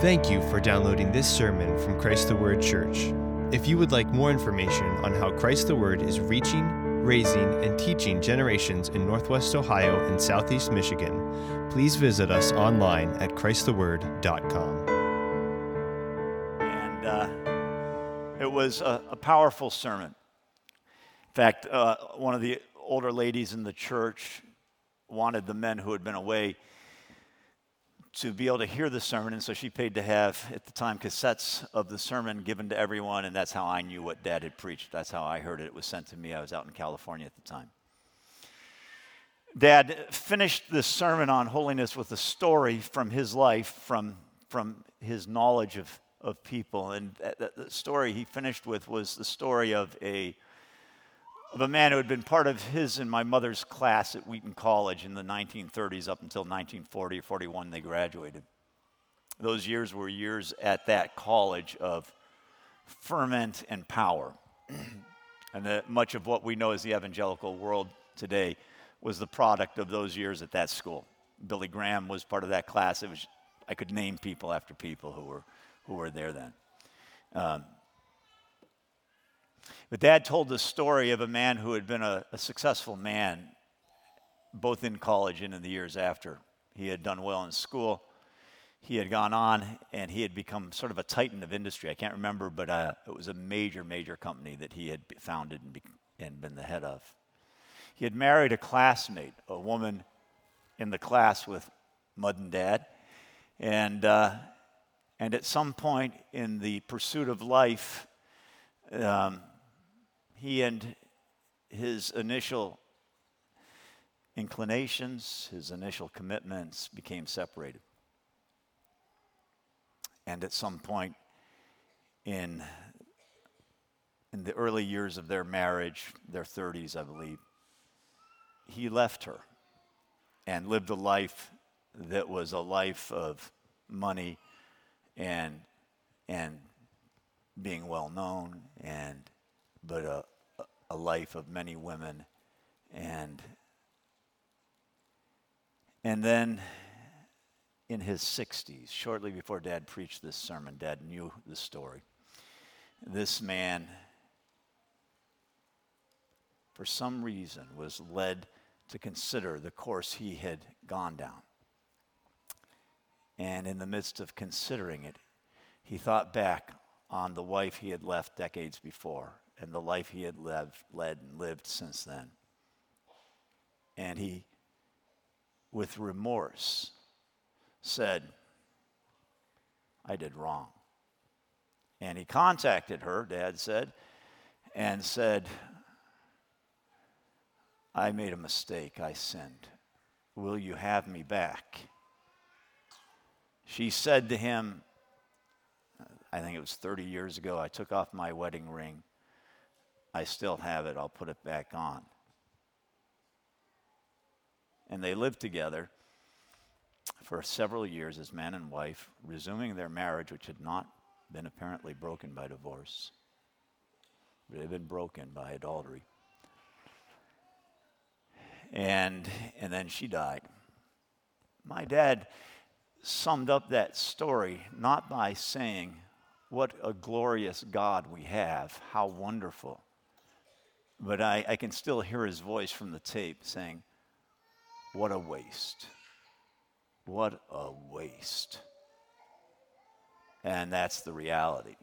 Thank you for downloading this sermon from Christ the Word Church. If you would like more information on how Christ the Word is reaching, raising, and teaching generations in Northwest Ohio and Southeast Michigan, please visit us online at ChristTheWord.com. And uh, it was a, a, powerful sermon. In fact, uh, one of the older ladies in the church wanted the men who had been away to be able to hear the sermon, and so she paid to have, at the time, cassettes of the sermon given to everyone, and that's how I knew what Dad had preached. That's how I heard it. It was sent to me. I was out in California at the time. Dad finished this sermon on holiness with a story from his life, from, from his knowledge of, of people. And the story he finished with was the story of a of a man who had been part of his and my mother's class at Wheaton College in the 1930s up until 1940 or 41 they graduated. Those years were years at that college of ferment and power. and much of what we know as the evangelical world today was the product of those years at that school. Billy Graham was part of that class. It was, I could name people after people who were, who were there then. Um, but dad told the story of a man who had been a, a successful man, both in college and in the years after. He had done well in school. He had gone on and he had become sort of a titan of industry. I can't remember, but uh, it was a major, major company that he had founded and, be, and been the head of. He had married a classmate, a woman in the class with Mud and Dad. And, uh, and at some point in the pursuit of life, um, he and his initial inclinations, his initial commitments became separated. And at some point in, in the early years of their marriage, their 30s, I believe, he left her and lived a life that was a life of money and, and being well known and but a, a life of many women. And and then in his 60s shortly before dad preached this sermon dad knew the story. This man for some reason was led to consider the course he had gone down. And in the midst of considering it he thought back on the wife he had left decades before and the life he had led, led and lived since then. And he, with remorse, said, I did wrong. And he contacted her, Dad said, and said, I made a mistake. I sinned. Will you have me back? She said to him, I think it was 30 years ago, I took off my wedding ring I still have it. I'll put it back on. And they lived together for several years as man and wife, resuming their marriage, which had not been apparently broken by divorce, but had been broken by adultery. And, and then she died. My dad summed up that story not by saying, What a glorious God we have, how wonderful but I, I can still hear his voice from the tape saying, What a waste. What a waste. And that's the reality.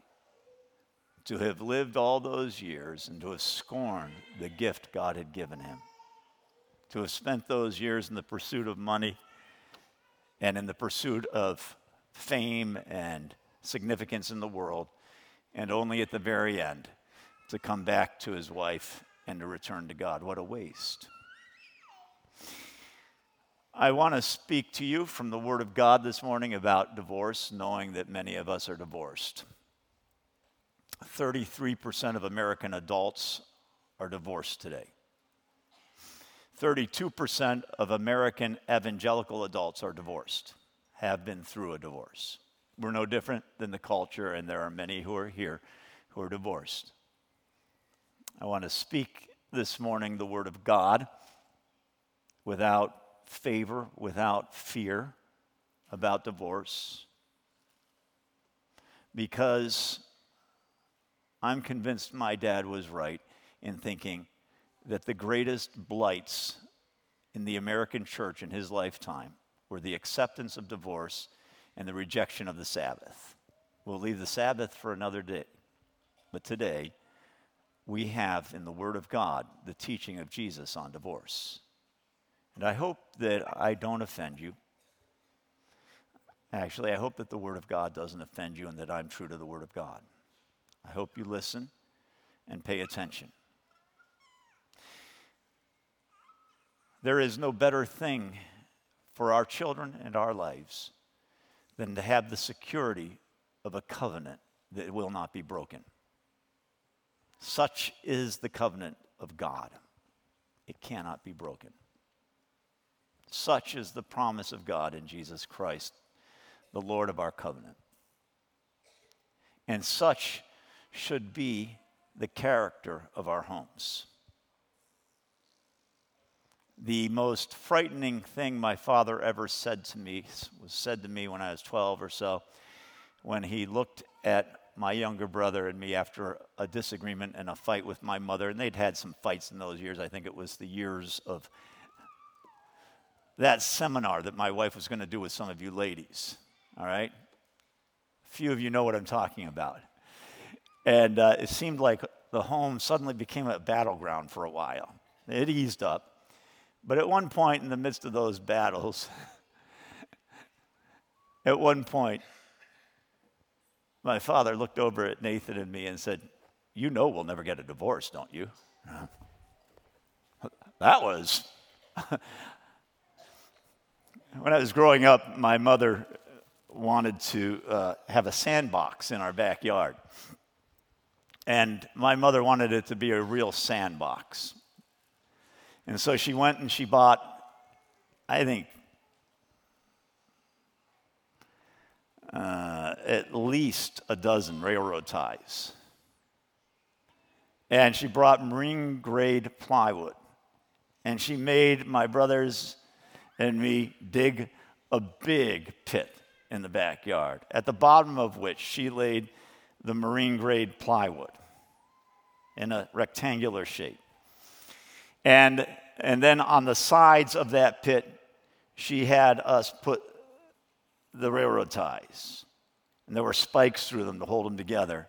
To have lived all those years and to have scorned the gift God had given him, to have spent those years in the pursuit of money and in the pursuit of fame and significance in the world, and only at the very end to come back to his wife and to return to God. What a waste. I want to speak to you from the Word of God this morning about divorce, knowing that many of us are divorced. 33% of American adults are divorced today. 32% of American evangelical adults are divorced, have been through a divorce. We're no different than the culture, and there are many who are here who are divorced. I want to speak this morning the Word of God without favor, without fear about divorce. because I'm convinced my dad was right in thinking that the greatest blights in the American church in his lifetime were the acceptance of divorce and the rejection of the Sabbath. We'll leave the Sabbath for another day. But today, we have in the Word of God the teaching of Jesus on divorce. And I hope that I don't offend you. Actually, I hope that the Word of God doesn't offend you and that I'm true to the Word of God. I hope you listen and pay attention. There is no better thing for our children and our lives than to have the security of a covenant that will not be broken. Such is the covenant of God, it cannot be broken. Such is the promise of God in Jesus Christ, the Lord of our covenant. And such should be the character of our homes. The most frightening thing my father ever said to me was said to me when I was 12 or so, when he looked at my younger brother and me after a disagreement and a fight with my mother. And they'd had some fights in those years. I think it was the years of that seminar that my wife was going to do with some of you ladies. All right? Few of you know what I'm talking about. And uh, it seemed like the home suddenly became a battleground for a while. It eased up. But at one point in the midst of those battles, at one point, my father looked over at Nathan and me and said, You know we'll never get a divorce, don't you? That was. when I was growing up, my mother wanted to uh, have a sandbox in our backyard. And my mother wanted it to be a real sandbox. And so she went and she bought, I think, uh, at least a dozen railroad ties. And she brought marine grade plywood. And she made my brothers and me dig a big pit in the backyard, at the bottom of which she laid the marine grade plywood in a rectangular shape. And, and then on the sides of that pit, she had us put the railroad ties. And there were spikes through them to hold them together.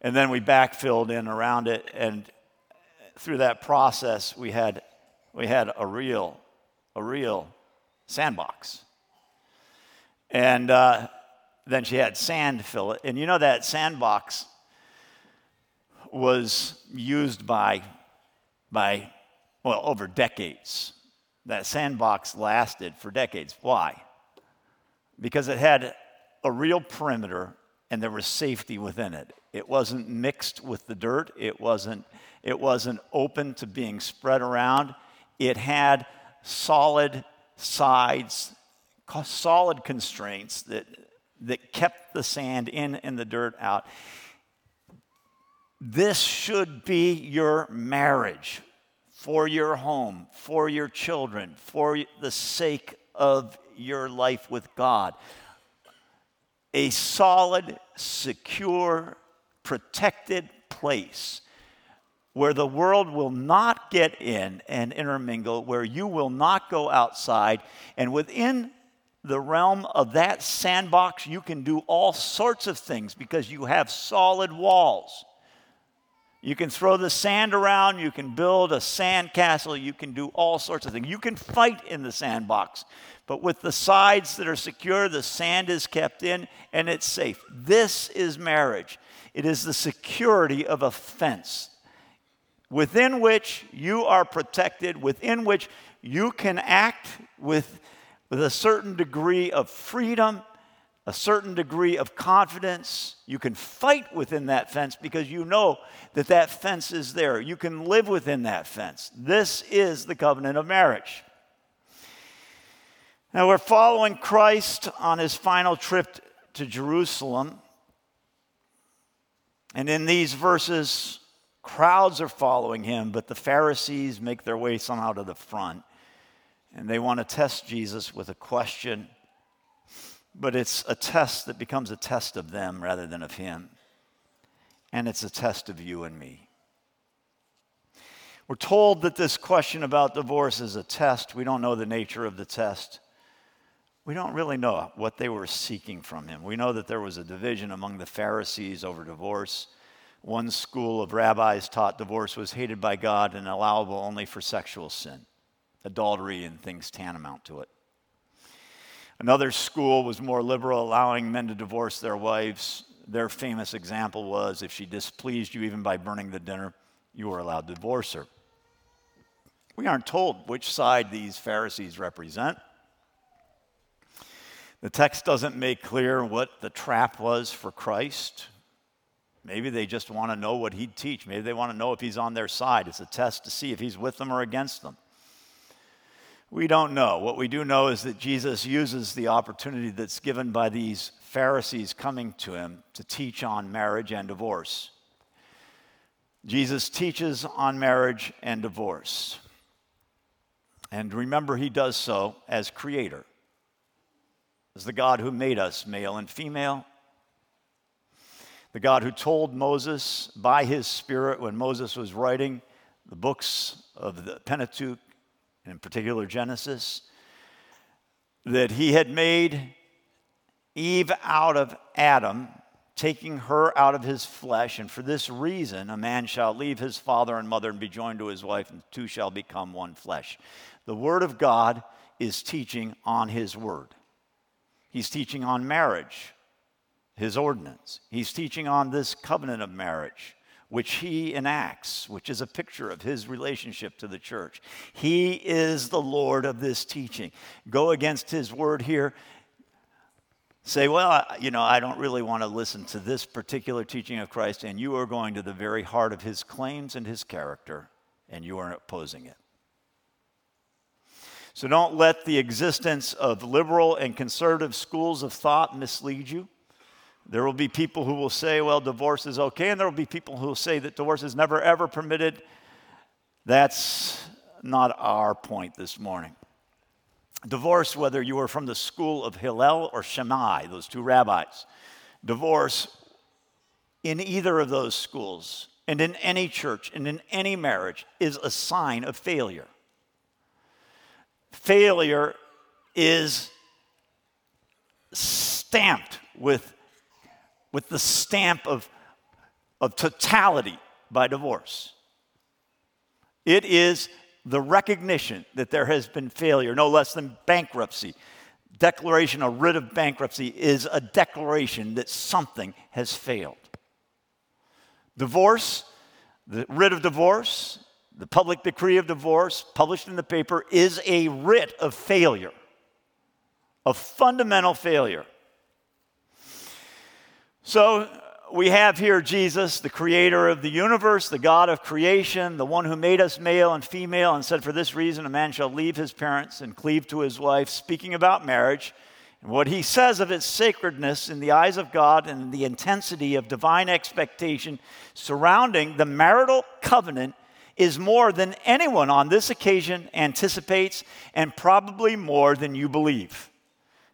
And then we backfilled in around it. And through that process, we had, we had a real, a real sandbox. And uh, then she had sand fill it. And you know that sandbox was used by, by well, over decades. That sandbox lasted for decades. Why? Because it had a real perimeter and there was safety within it. It wasn't mixed with the dirt, it wasn't, it wasn't open to being spread around. It had solid sides, solid constraints that, that kept the sand in and the dirt out. This should be your marriage for your home, for your children, for the sake of your life with God. A solid, secure, protected place where the world will not get in and intermingle, where you will not go outside, and within the realm of that sandbox, you can do all sorts of things because you have solid walls. You can throw the sand around, you can build a sand castle, you can do all sorts of things. You can fight in the sandbox, but with the sides that are secure, the sand is kept in and it's safe. This is marriage. It is the security of a fence within which you are protected, within which you can act with, with a certain degree of freedom a certain degree of confidence. You can fight within that fence because you know that that fence is there. You can live within that fence. This is the covenant of marriage. Now, we're following Christ on his final trip to Jerusalem. And in these verses, crowds are following him, but the Pharisees make their way somehow to the front. And they want to test Jesus with a question but it's a test that becomes a test of them rather than of Him. And it's a test of you and me. We're told that this question about divorce is a test. We don't know the nature of the test. We don't really know what they were seeking from him. We know that there was a division among the Pharisees over divorce. One school of rabbis taught divorce was hated by God and allowable only for sexual sin, adultery, and things tantamount to it. Another school was more liberal, allowing men to divorce their wives. Their famous example was if she displeased you even by burning the dinner, you were allowed to divorce her. We aren't told which side these Pharisees represent. The text doesn't make clear what the trap was for Christ. Maybe they just want to know what he'd teach. Maybe they want to know if he's on their side. It's a test to see if he's with them or against them. We don't know. What we do know is that Jesus uses the opportunity that's given by these Pharisees coming to him to teach on marriage and divorce. Jesus teaches on marriage and divorce. And remember, he does so as creator is the God who made us male and female. The God who told Moses by his Spirit when Moses was writing the books of the Pentateuch, and in particular Genesis, that he had made Eve out of Adam, taking her out of his flesh. And for this reason, a man shall leave his father and mother and be joined to his wife, and the two shall become one flesh. The Word of God is teaching on his Word. He's teaching on marriage, his ordinance. He's teaching on this covenant of marriage, which he enacts, which is a picture of his relationship to the church. He is the Lord of this teaching. Go against his word here. Say, well, you know, I don't really want to listen to this particular teaching of Christ, and you are going to the very heart of his claims and his character, and you are opposing it. So don't let the existence of liberal and conservative schools of thought mislead you. There will be people who will say, well, divorce is okay, and there will be people who will say that divorce is never ever permitted. That's not our point this morning. Divorce, whether you are from the school of Hillel or Shammai, those two rabbis, divorce in either of those schools and in any church and in any marriage is a sign of failure failure is stamped with, with the stamp of, of totality by divorce. It is the recognition that there has been failure, no less than bankruptcy. Declaration, a writ of bankruptcy, is a declaration that something has failed. Divorce, the writ of divorce, the public decree of divorce published in the paper is a writ of failure, a fundamental failure. So we have here Jesus, the creator of the universe, the God of creation, the one who made us male and female, and said, For this reason, a man shall leave his parents and cleave to his wife, speaking about marriage. And what he says of its sacredness in the eyes of God and the intensity of divine expectation surrounding the marital covenant is more than anyone on this occasion anticipates, and probably more than you believe.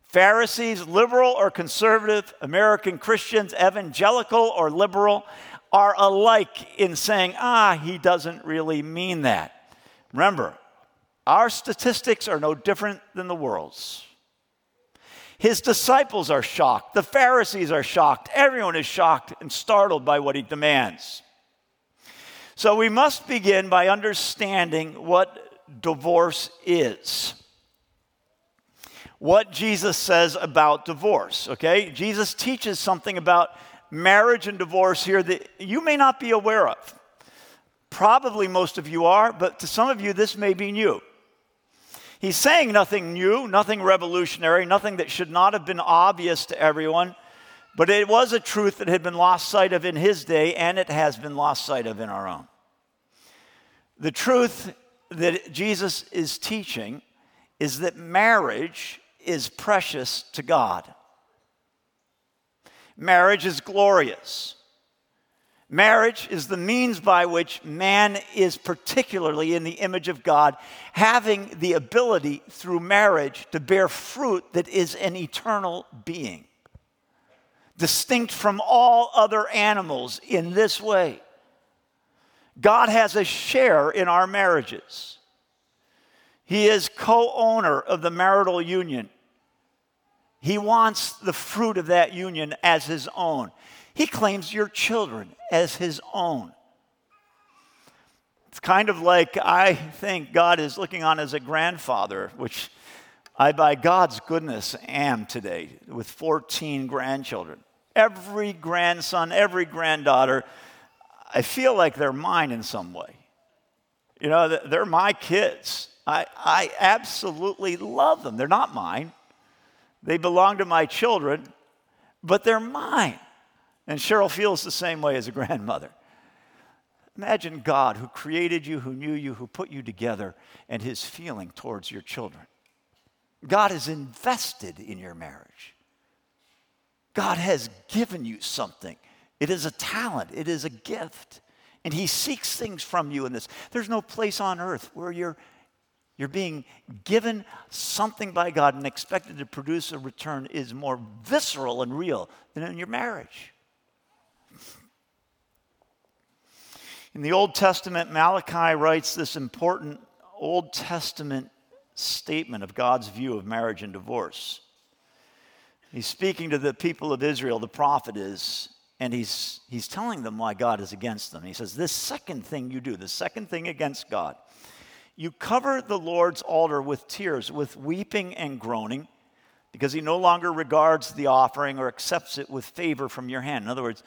Pharisees, liberal or conservative, American Christians, evangelical or liberal, are alike in saying, ah, he doesn't really mean that. Remember, our statistics are no different than the world's. His disciples are shocked. The Pharisees are shocked. Everyone is shocked and startled by what he demands. So we must begin by understanding what divorce is. What Jesus says about divorce, okay? Jesus teaches something about marriage and divorce here that you may not be aware of. Probably most of you are, but to some of you, this may be new. He's saying nothing new, nothing revolutionary, nothing that should not have been obvious to everyone, but it was a truth that had been lost sight of in his day, and it has been lost sight of in our own. The truth that Jesus is teaching is that marriage is precious to God. Marriage is glorious. Marriage is the means by which man is particularly in the image of God, having the ability through marriage to bear fruit that is an eternal being, distinct from all other animals in this way. God has a share in our marriages. He is co owner of the marital union. He wants the fruit of that union as his own. He claims your children as his own. It's kind of like I think God is looking on as a grandfather, which I, by God's goodness, am today with 14 grandchildren. Every grandson, every granddaughter, I feel like they're mine in some way. You know, they're my kids. I, I absolutely love them. They're not mine, they belong to my children, but they're mine. And Cheryl feels the same way as a grandmother. Imagine God who created you, who knew you, who put you together, and his feeling towards your children. God is invested in your marriage. God has given you something. It is a talent, it is a gift. And he seeks things from you in this. There's no place on earth where you're, you're being given something by God and expected to produce a return is more visceral and real than in your marriage. In the Old Testament, Malachi writes this important Old Testament statement of God's view of marriage and divorce. He's speaking to the people of Israel, the prophet is, and he's, he's telling them why God is against them. He says, This second thing you do, the second thing against God, you cover the Lord's altar with tears, with weeping and groaning, because he no longer regards the offering or accepts it with favor from your hand. In other words,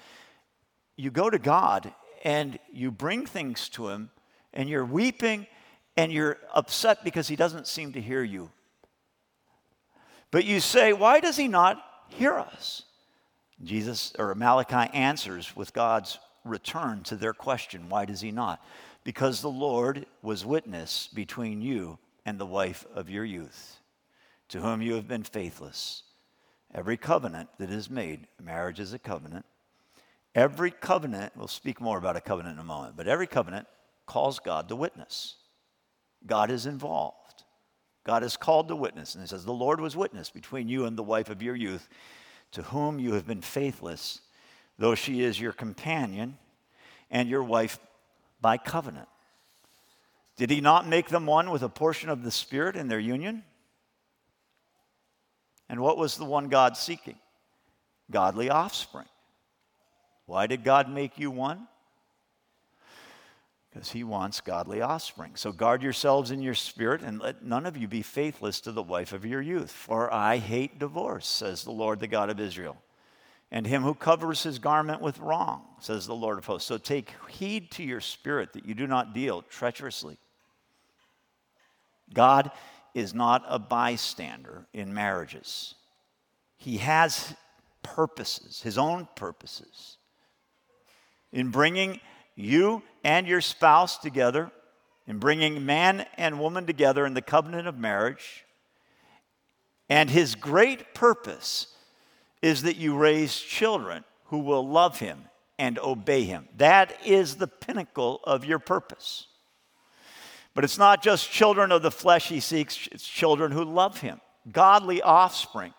you go to God and you bring things to him and you're weeping and you're upset because he doesn't seem to hear you. But you say, Why does he not hear us? Jesus or Malachi answers with God's return to their question, Why does he not? Because the Lord was witness between you and the wife of your youth, to whom you have been faithless. Every covenant that is made, marriage is a covenant Every covenant, we'll speak more about a covenant in a moment, but every covenant calls God to witness. God is involved. God is called to witness. And he says, The Lord was witness between you and the wife of your youth, to whom you have been faithless, though she is your companion and your wife by covenant. Did he not make them one with a portion of the Spirit in their union? And what was the one God seeking? Godly offspring. Why did God make you one? Because he wants godly offspring. So guard yourselves in your spirit and let none of you be faithless to the wife of your youth. For I hate divorce, says the Lord, the God of Israel, and him who covers his garment with wrong, says the Lord of hosts. So take heed to your spirit that you do not deal treacherously. God is not a bystander in marriages, he has purposes, his own purposes in bringing you and your spouse together, in bringing man and woman together in the covenant of marriage. And his great purpose is that you raise children who will love him and obey him. That is the pinnacle of your purpose. But it's not just children of the flesh he seeks, it's children who love him, godly offspring.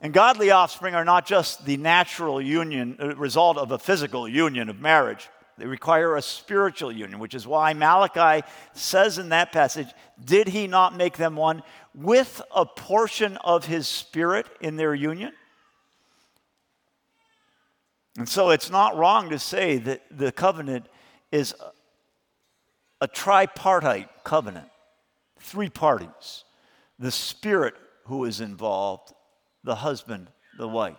And godly offspring are not just the natural union, uh, result of a physical union of marriage. They require a spiritual union, which is why Malachi says in that passage, Did he not make them one with a portion of his spirit in their union? And so it's not wrong to say that the covenant is a tripartite covenant, three parties. The Spirit who is involved, the husband, the wife.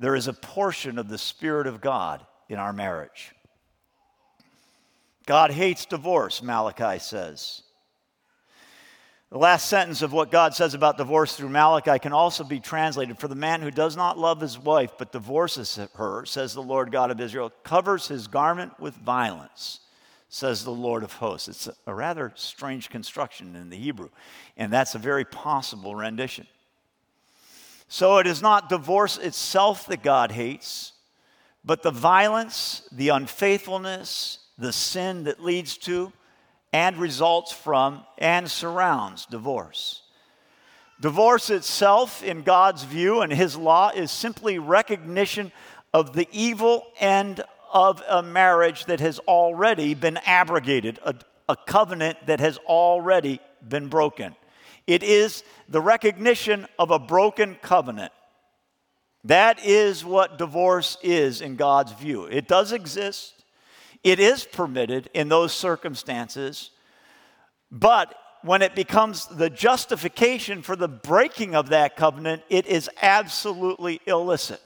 There is a portion of the Spirit of God in our marriage. God hates divorce, Malachi says. The last sentence of what God says about divorce through Malachi can also be translated For the man who does not love his wife but divorces her, says the Lord God of Israel, covers his garment with violence, says the Lord of hosts. It's a rather strange construction in the Hebrew, and that's a very possible rendition. So it is not divorce itself that God hates, but the violence, the unfaithfulness, the sin that leads to and results from and surrounds divorce. Divorce itself, in God's view and His law, is simply recognition of the evil end of a marriage that has already been abrogated, a, a covenant that has already been broken. It is the recognition of a broken covenant. That is what divorce is in God's view. It does exist, it is permitted in those circumstances, but when it becomes the justification for the breaking of that covenant, it is absolutely illicit.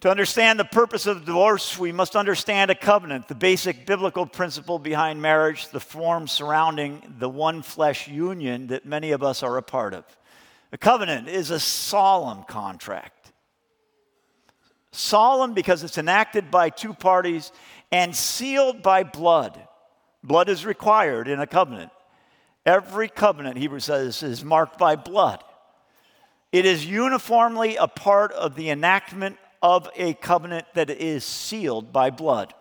To understand the purpose of divorce, we must understand a covenant, the basic biblical principle behind marriage, the form surrounding the one flesh union that many of us are a part of. A covenant is a solemn contract. Solemn because it's enacted by two parties and sealed by blood. Blood is required in a covenant. Every covenant, Hebrews says, is marked by blood. It is uniformly a part of the enactment of a covenant that is sealed by blood.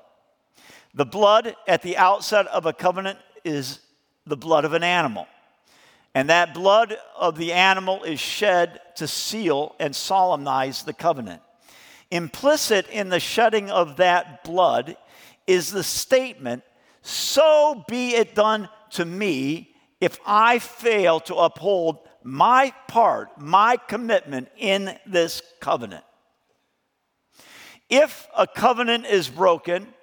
The blood at the outset of a covenant is the blood of an animal. And that blood of the animal is shed to seal and solemnize the covenant. Implicit in the shedding of that blood is the statement, So be it done to me if I fail to uphold my part, my commitment in this covenant. If a covenant is broken,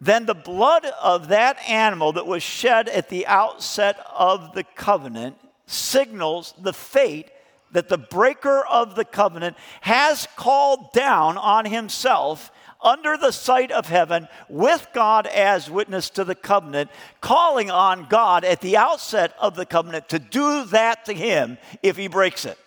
then the blood of that animal that was shed at the outset of the covenant signals the fate that the breaker of the covenant has called down on himself under the sight of heaven with God as witness to the covenant, calling on God at the outset of the covenant to do that to him if he breaks it.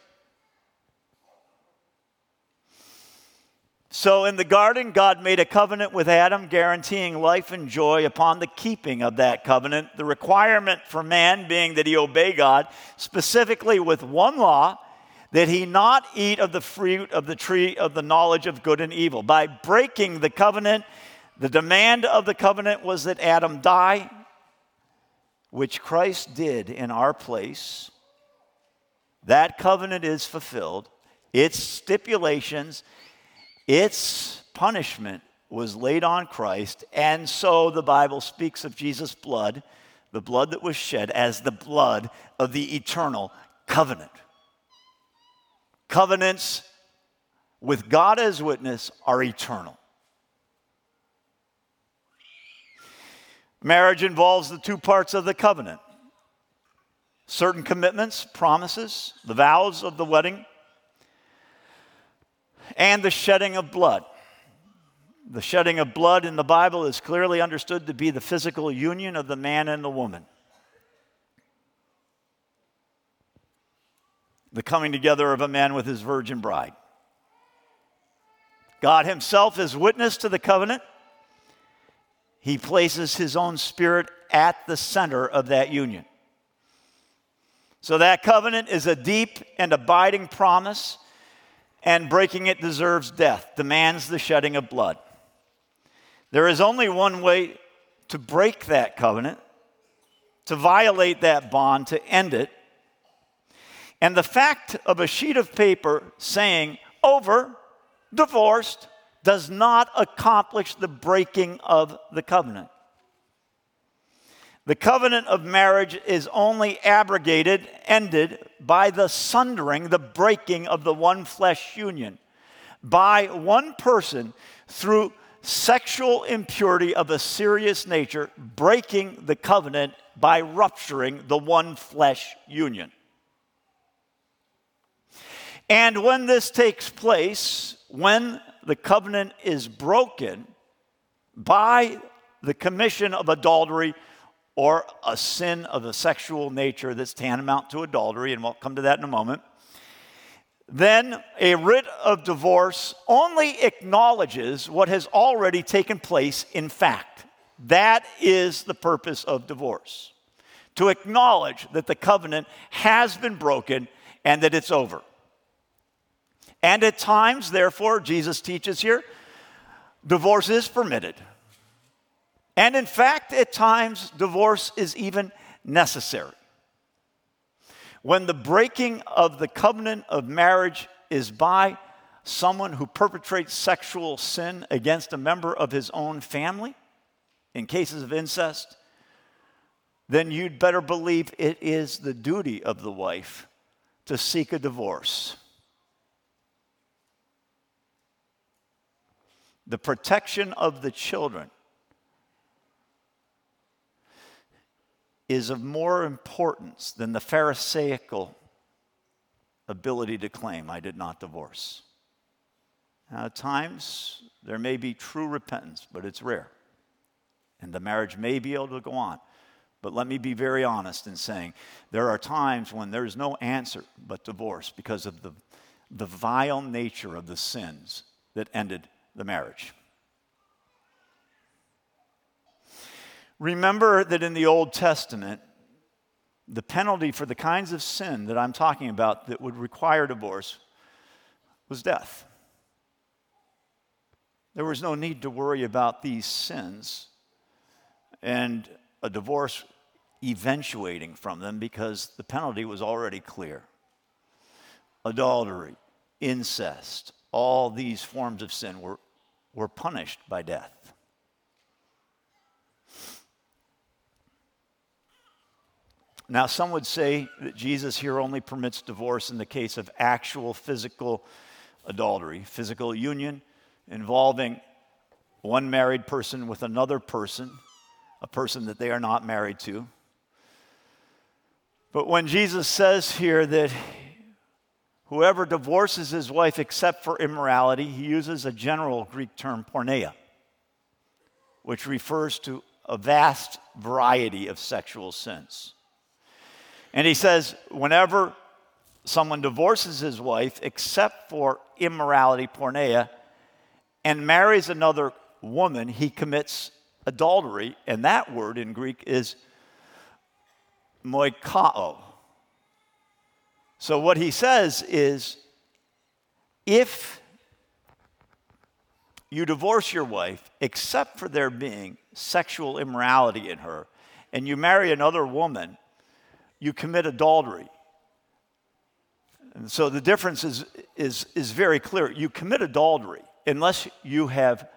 So in the garden, God made a covenant with Adam, guaranteeing life and joy upon the keeping of that covenant. The requirement for man being that he obey God, specifically with one law that he not eat of the fruit of the tree of the knowledge of good and evil. By breaking the covenant, the demand of the covenant was that Adam die, which Christ did in our place. That covenant is fulfilled. Its stipulations its punishment was laid on Christ, and so the Bible speaks of Jesus' blood, the blood that was shed, as the blood of the eternal covenant. Covenants with God as witness are eternal. Marriage involves the two parts of the covenant certain commitments, promises, the vows of the wedding, and the shedding of blood. The shedding of blood in the Bible is clearly understood to be the physical union of the man and the woman. The coming together of a man with his virgin bride. God Himself is witness to the covenant. He places His own Spirit at the center of that union. So, that covenant is a deep and abiding promise and breaking it deserves death, demands the shedding of blood. There is only one way to break that covenant, to violate that bond, to end it. And the fact of a sheet of paper saying over, divorced, does not accomplish the breaking of the covenant. The covenant of marriage is only abrogated, ended by the sundering, the breaking of the one flesh union by one person through sexual impurity of a serious nature, breaking the covenant by rupturing the one flesh union. And when this takes place, when the covenant is broken by the commission of adultery or a sin of a sexual nature that's tantamount to adultery, and we'll come to that in a moment, then a writ of divorce only acknowledges what has already taken place in fact. That is the purpose of divorce to acknowledge that the covenant has been broken and that it's over. And at times, therefore, Jesus teaches here, divorce is permitted. And in fact, at times, divorce is even necessary. When the breaking of the covenant of marriage is by someone who perpetrates sexual sin against a member of his own family, in cases of incest, then you'd better believe it is the duty of the wife to seek a divorce. The protection of the children is of more importance than the Pharisaical ability to claim, I did not divorce. Now, at times, there may be true repentance, but it's rare. And the marriage may be able to go on. But let me be very honest in saying there are times when there's no answer but divorce because of the, the vile nature of the sins that ended the marriage. Remember that in the Old Testament, the penalty for the kinds of sin that I'm talking about that would require divorce was death. There was no need to worry about these sins and a divorce eventuating from them because the penalty was already clear. Adultery, incest, all these forms of sin were, were punished by death. Now, some would say that Jesus here only permits divorce in the case of actual physical adultery, physical union involving one married person with another person, a person that they are not married to. But when Jesus says here that whoever divorces his wife except for immorality, he uses a general Greek term, porneia, which refers to a vast variety of sexual sins. And he says, whenever someone divorces his wife, except for immorality, porneia, and marries another woman, he commits adultery. And that word in Greek is moichao. So what he says is if you divorce your wife, except for there being sexual immorality in her, and you marry another woman, you commit adultery. And so the difference is, is, is very clear. You commit adultery unless you have,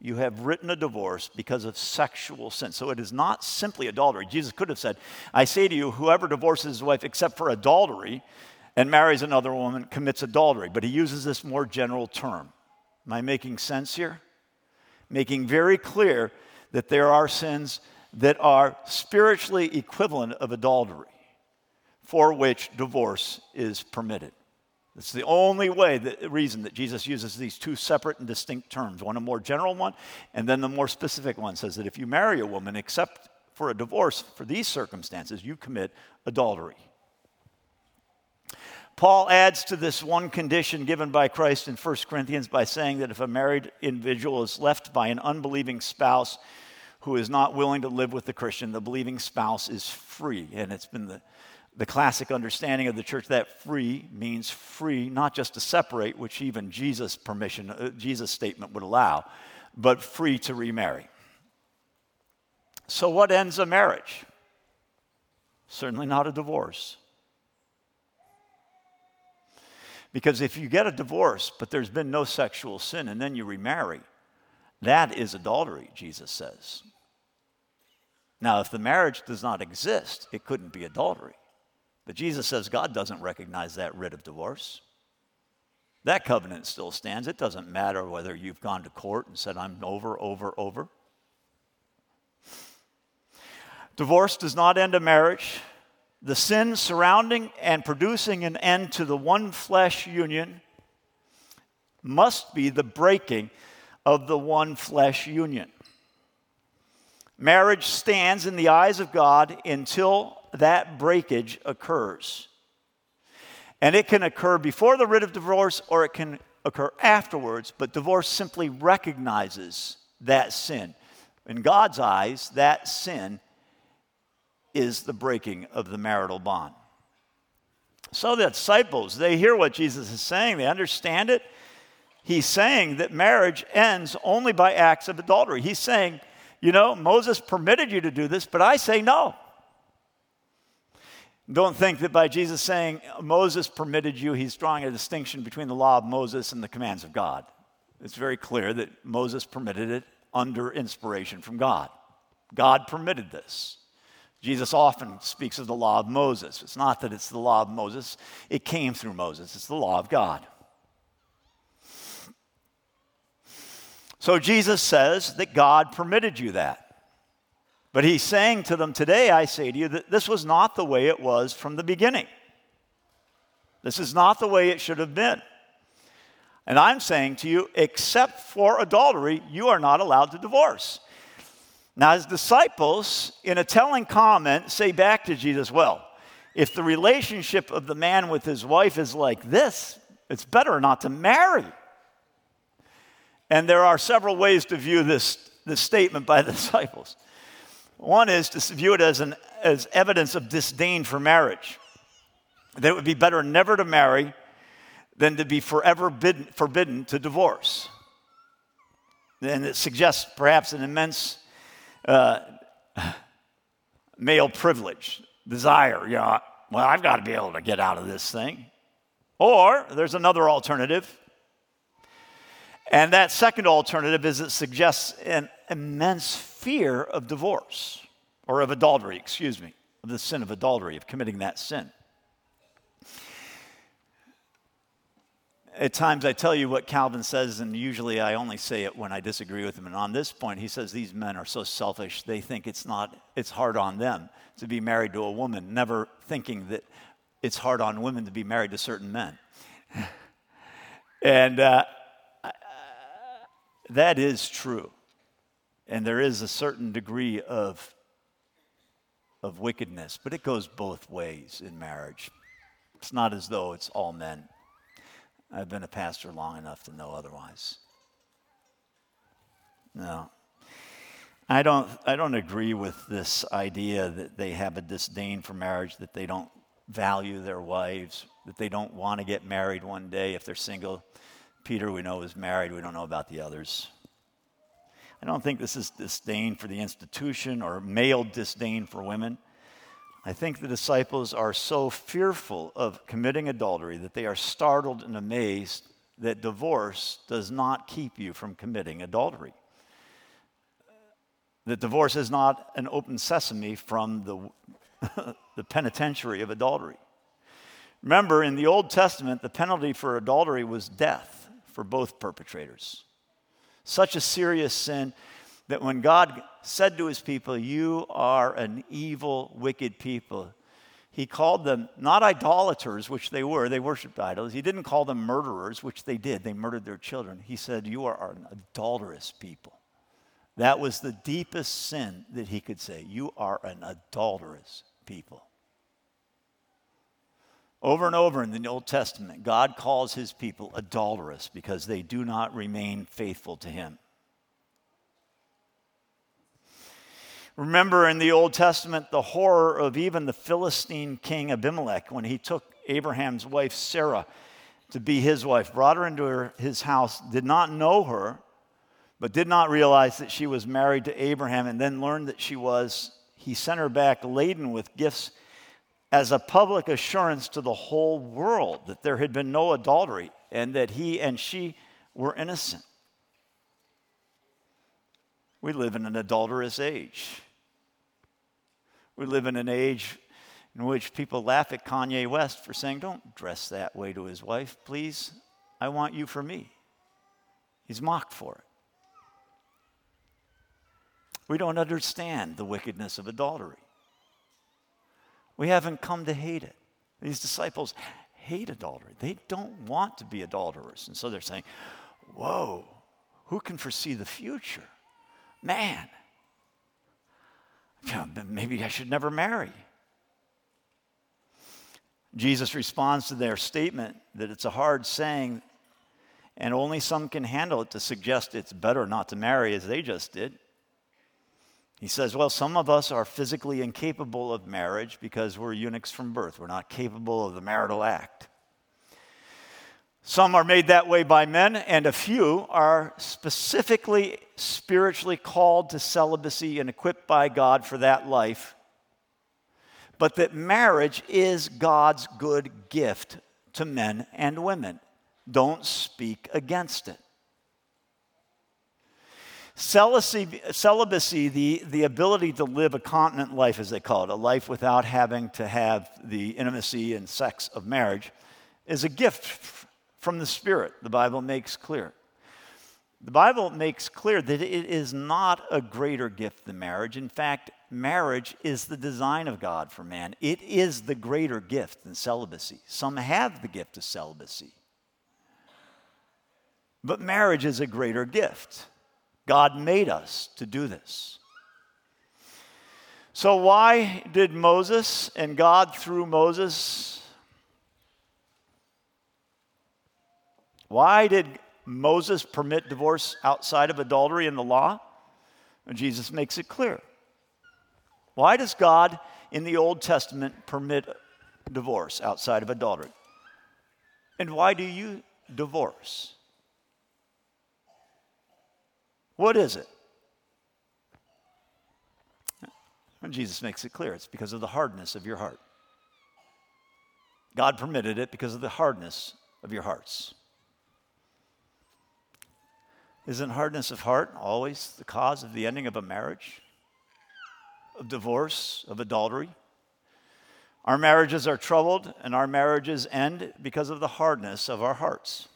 you have written a divorce because of sexual sin. So it is not simply adultery. Jesus could have said, I say to you, whoever divorces his wife except for adultery and marries another woman commits adultery. But he uses this more general term. Am I making sense here? Making very clear that there are sins that are spiritually equivalent of adultery, for which divorce is permitted. It's the only way, the reason that Jesus uses these two separate and distinct terms one a more general one, and then the more specific one says that if you marry a woman, except for a divorce, for these circumstances, you commit adultery. Paul adds to this one condition given by Christ in 1 Corinthians by saying that if a married individual is left by an unbelieving spouse, who is not willing to live with the Christian, the believing spouse is free. And it's been the, the classic understanding of the church that free means free, not just to separate, which even Jesus' permission, uh, Jesus' statement would allow, but free to remarry. So, what ends a marriage? Certainly not a divorce. Because if you get a divorce, but there's been no sexual sin, and then you remarry, that is adultery, Jesus says. Now, if the marriage does not exist, it couldn't be adultery. But Jesus says God doesn't recognize that writ of divorce. That covenant still stands. It doesn't matter whether you've gone to court and said, I'm over, over, over. Divorce does not end a marriage. The sin surrounding and producing an end to the one flesh union must be the breaking of the one flesh union. Marriage stands in the eyes of God until that breakage occurs. And it can occur before the writ of divorce or it can occur afterwards, but divorce simply recognizes that sin. In God's eyes, that sin is the breaking of the marital bond. So the disciples, they hear what Jesus is saying, they understand it. He's saying that marriage ends only by acts of adultery. He's saying, you know, Moses permitted you to do this, but I say no. Don't think that by Jesus saying Moses permitted you, he's drawing a distinction between the law of Moses and the commands of God. It's very clear that Moses permitted it under inspiration from God. God permitted this. Jesus often speaks of the law of Moses. It's not that it's the law of Moses, it came through Moses, it's the law of God. So Jesus says that God permitted you that. But he's saying to them, Today I say to you that this was not the way it was from the beginning. This is not the way it should have been. And I'm saying to you, except for adultery, you are not allowed to divorce. Now, his disciples, in a telling comment, say back to Jesus, Well, if the relationship of the man with his wife is like this, it's better not to marry. And there are several ways to view this, this statement by the disciples. One is to view it as, an, as evidence of disdain for marriage. That it would be better never to marry than to be forever bidden, forbidden to divorce. And it suggests perhaps an immense uh, male privilege, desire. You know, well, I've got to be able to get out of this thing. Or there's another alternative. And that second alternative is it suggests an immense fear of divorce, or of adultery, excuse me, of the sin of adultery, of committing that sin. At times I tell you what Calvin says, and usually I only say it when I disagree with him. And on this point, he says these men are so selfish, they think it's not, it's hard on them to be married to a woman, never thinking that it's hard on women to be married to certain men. and uh, that is true. And there is a certain degree of, of wickedness, but it goes both ways in marriage. It's not as though it's all men. I've been a pastor long enough to know otherwise. No. I don't, I don't agree with this idea that they have a disdain for marriage, that they don't value their wives, that they don't want to get married one day if they're single. Peter, we know, is married. We don't know about the others. I don't think this is disdain for the institution or male disdain for women. I think the disciples are so fearful of committing adultery that they are startled and amazed that divorce does not keep you from committing adultery. That divorce is not an open sesame from the, the penitentiary of adultery. Remember, in the Old Testament, the penalty for adultery was death for both perpetrators. Such a serious sin that when God said to his people, You are an evil, wicked people, he called them not idolaters, which they were, they worshiped idols. He didn't call them murderers, which they did, they murdered their children. He said, You are an adulterous people. That was the deepest sin that he could say. You are an adulterous people. Over and over in the Old Testament, God calls his people adulterous because they do not remain faithful to him. Remember in the Old Testament the horror of even the Philistine king Abimelech when he took Abraham's wife Sarah to be his wife, brought her into his house, did not know her, but did not realize that she was married to Abraham, and then learned that she was. He sent her back laden with gifts as a public assurance to the whole world that there had been no adultery and that he and she were innocent. We live in an adulterous age. We live in an age in which people laugh at Kanye West for saying, Don't dress that way to his wife, please. I want you for me. He's mocked for it. We don't understand the wickedness of adultery. We haven't come to hate it. These disciples hate adultery. They don't want to be adulterers. And so they're saying, Whoa, who can foresee the future? Man, maybe I should never marry. Jesus responds to their statement that it's a hard saying and only some can handle it to suggest it's better not to marry as they just did. He says, Well, some of us are physically incapable of marriage because we're eunuchs from birth. We're not capable of the marital act. Some are made that way by men, and a few are specifically spiritually called to celibacy and equipped by God for that life. But that marriage is God's good gift to men and women. Don't speak against it. Celibacy, celibacy the, the ability to live a continent life, as they call it, a life without having to have the intimacy and sex of marriage, is a gift from the Spirit, the Bible makes clear. The Bible makes clear that it is not a greater gift than marriage. In fact, marriage is the design of God for man. It is the greater gift than celibacy. Some have the gift of celibacy. But marriage is a greater gift. God made us to do this. So, why did Moses and God, through Moses, Why did Moses permit divorce outside of adultery in the law? Jesus makes it clear. Why does God in the Old Testament permit divorce outside of adultery? And why do you divorce? What is it? And Jesus makes it clear it's because of the hardness of your heart. God permitted it because of the hardness of your hearts. Isn't hardness of heart always the cause of the ending of a marriage, of divorce, of adultery? Our marriages are troubled and our marriages end because of the hardness of our hearts.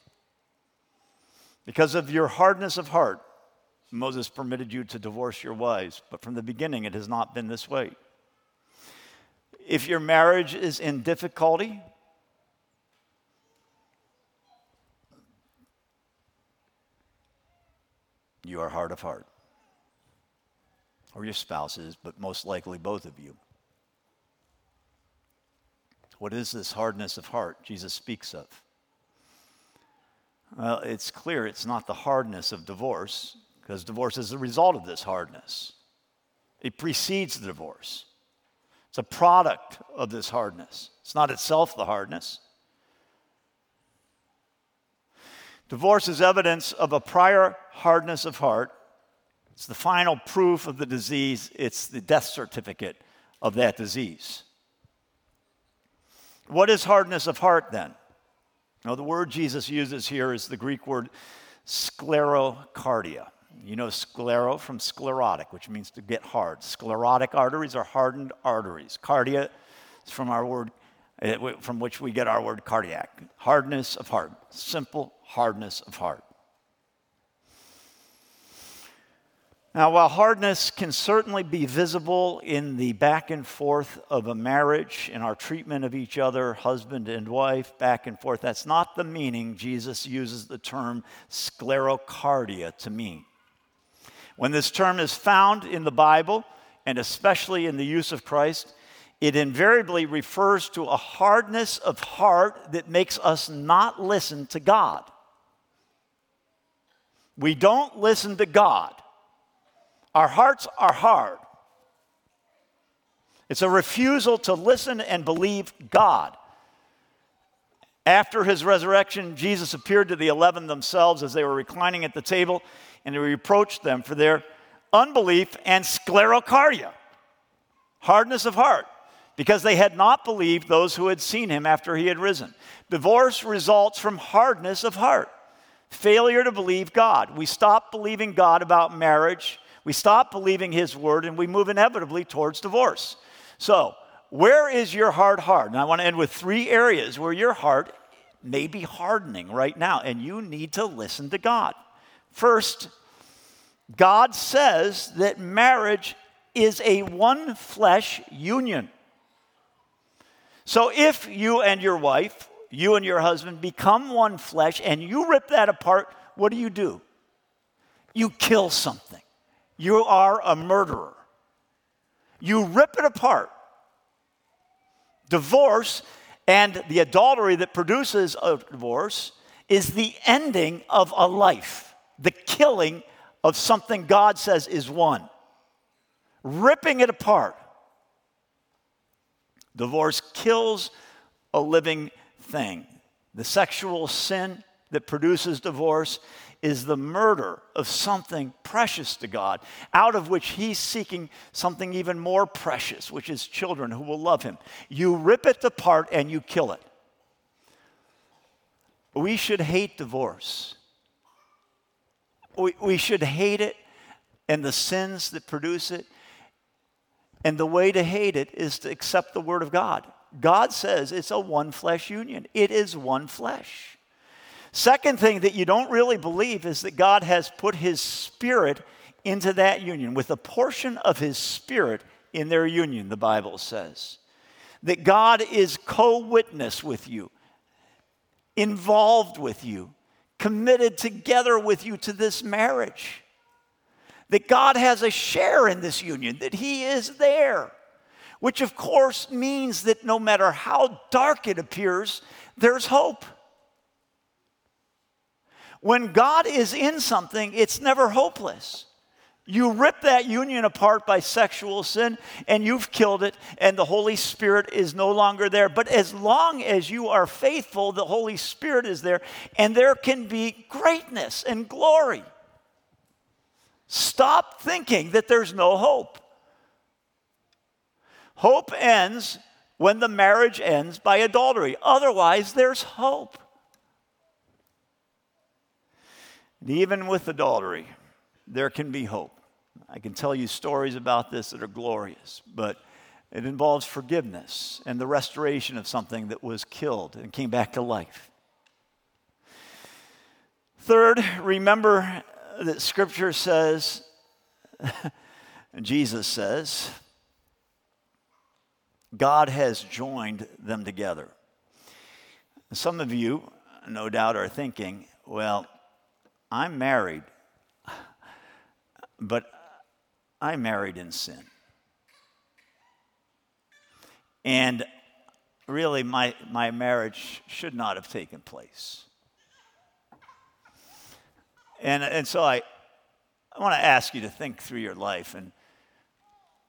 Because of your hardness of heart, Moses permitted you to divorce your wives, but from the beginning it has not been this way. If your marriage is in difficulty, you are hard of heart. Or your spouses, but most likely both of you. What is this hardness of heart Jesus speaks of? Well, it's clear it's not the hardness of divorce, because divorce is the result of this hardness. It precedes the divorce. It's a product of this hardness. It's not itself the hardness. Divorce is evidence of a prior hardness of heart. It's the final proof of the disease, it's the death certificate of that disease. What is hardness of heart then? Now, the word Jesus uses here is the Greek word sclerocardia. You know sclero from sclerotic, which means to get hard. Sclerotic arteries are hardened arteries. Cardia is from our word, eh, from which we get our word cardiac. Hardness of heart, simple hardness of heart. Now, while hardness can certainly be visible in the back and forth of a marriage, in our treatment of each other, husband and wife, back and forth, that's not the meaning Jesus uses the term sclerocardia to mean. When this term is found in the Bible, and especially in the use of Christ, it invariably refers to a hardness of heart that makes us not listen to God. We don't listen to God. Our hearts are hard. It's a refusal to listen and believe God. After his resurrection, Jesus appeared to the eleven themselves as they were reclining at the table, and he reproached them for their unbelief and sclerocardia, hardness of heart, because they had not believed those who had seen him after he had risen. Divorce results from hardness of heart failure to believe God. We stop believing God about marriage, we stop believing His word, and we move inevitably towards divorce. So, where is your hard heart hard? And I want to end with three areas where your heart may be hardening right now, and you need to listen to God. First, God says that marriage is a one flesh union. So if you and your wife you and your husband become one flesh and you rip that apart, what do you do? You kill something. You are a murderer. You rip it apart. Divorce and the adultery that produces a divorce is the ending of a life, the killing of something God says is one. ripping it apart. Divorce kills a living thing. The sexual sin that produces divorce is the murder of something precious to God, out of which He's seeking something even more precious, which is children who will love Him. You rip it apart and you kill it. We should hate divorce. We, we should hate it and the sins that produce it. And the way to hate it is to accept the Word of God. God says it's a one flesh union, it is one flesh. Second thing that you don't really believe is that God has put His Spirit into that union, with a portion of His Spirit in their union, the Bible says. That God is co witness with you, involved with you, committed together with you to this marriage. That God has a share in this union, that He is there. Which, of course, means that no matter how dark it appears, there's hope. When God is in something, it's never hopeless. You rip that union apart by sexual sin and you've killed it, and the Holy Spirit is no longer there. But as long as you are faithful, the Holy Spirit is there, and there can be greatness and glory. Stop thinking that there's no hope. Hope ends when the marriage ends by adultery, otherwise, there's hope. And even with adultery, there can be hope. I can tell you stories about this that are glorious, but it involves forgiveness and the restoration of something that was killed and came back to life. Third, remember that Scripture says, Jesus says, God has joined them together. Some of you, no doubt, are thinking, well, I'm married, but I married in sin. And really, my, my marriage should not have taken place. And, and so I, I want to ask you to think through your life and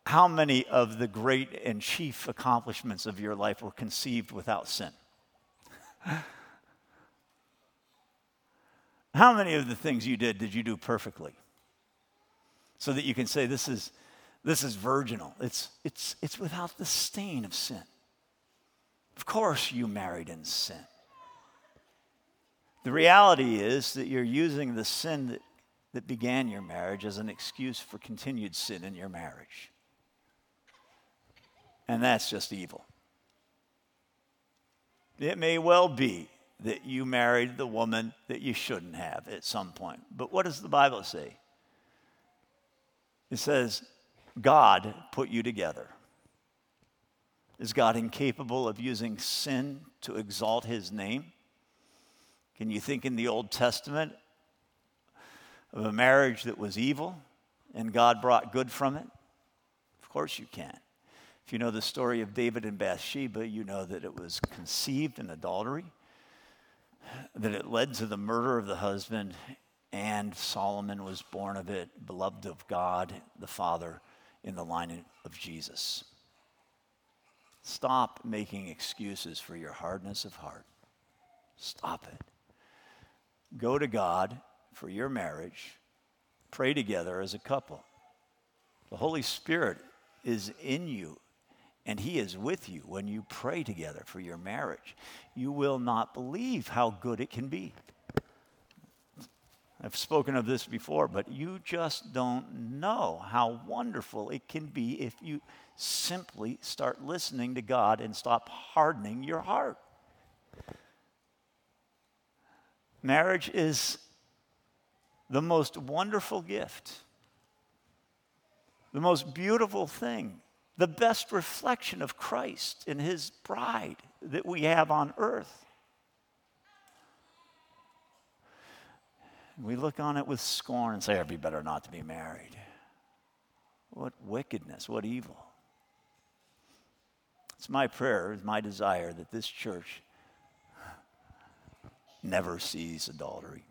how many of the great and chief accomplishments of your life were conceived without sin? How many of the things you did did you do perfectly? So that you can say, this is, this is virginal. It's, it's, it's without the stain of sin. Of course, you married in sin. The reality is that you're using the sin that, that began your marriage as an excuse for continued sin in your marriage. And that's just evil. It may well be that you married the woman that you shouldn't have at some point. But what does the Bible say? It says, God put you together. Is God incapable of using sin to exalt his name? Can you think in the Old Testament of a marriage that was evil and God brought good from it? Of course you can. If you know the story of David and Bathsheba, you know that it was conceived in adultery that it led to the murder of the husband, and Solomon was born of it, beloved of God the Father, in the line of Jesus. Stop making excuses for your hardness of heart. Stop it. Go to God for your marriage. Pray together as a couple. The Holy Spirit is in you and He is with you when you pray together for your marriage. You will not believe how good it can be. I've spoken of this before, but you just don't know how wonderful it can be if you simply start listening to God and stop hardening your heart. Marriage is the most wonderful gift, the most beautiful thing the best reflection of Christ in his bride that we have on earth. We look on it with scorn and say, it'd be better not to be married. What wickedness, what evil. It's my prayer, it's my desire that this church never sees adultery,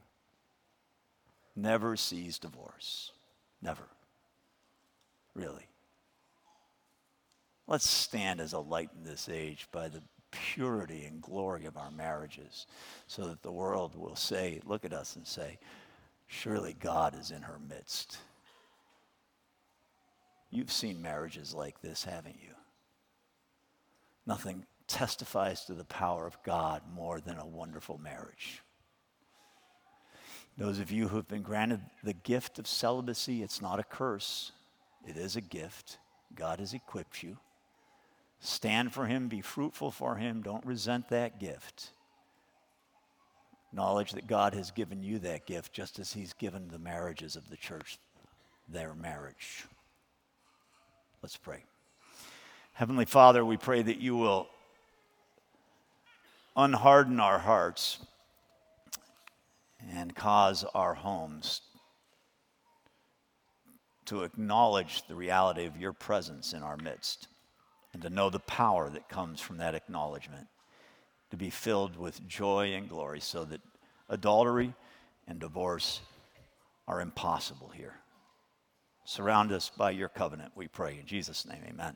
never sees divorce. Never. Really. Let's stand as a light in this age by the purity and glory of our marriages so that the world will say, look at us and say, surely God is in her midst. You've seen marriages like this, haven't you? Nothing testifies to the power of God more than a wonderful marriage. Those of you who have been granted the gift of celibacy, it's not a curse, it is a gift. God has equipped you. Stand for Him, be fruitful for Him, don't resent that gift. Knowledge that God has given you that gift just as He's given the marriages of the church their marriage. Let's pray. Heavenly Father, we pray that you will unharden our hearts and cause our homes to acknowledge the reality of your presence in our midst and to know the power that comes from that acknowledgement, to be filled with joy and glory so that adultery and divorce are impossible here. Surround us by your covenant, we pray. In Jesus' name, amen.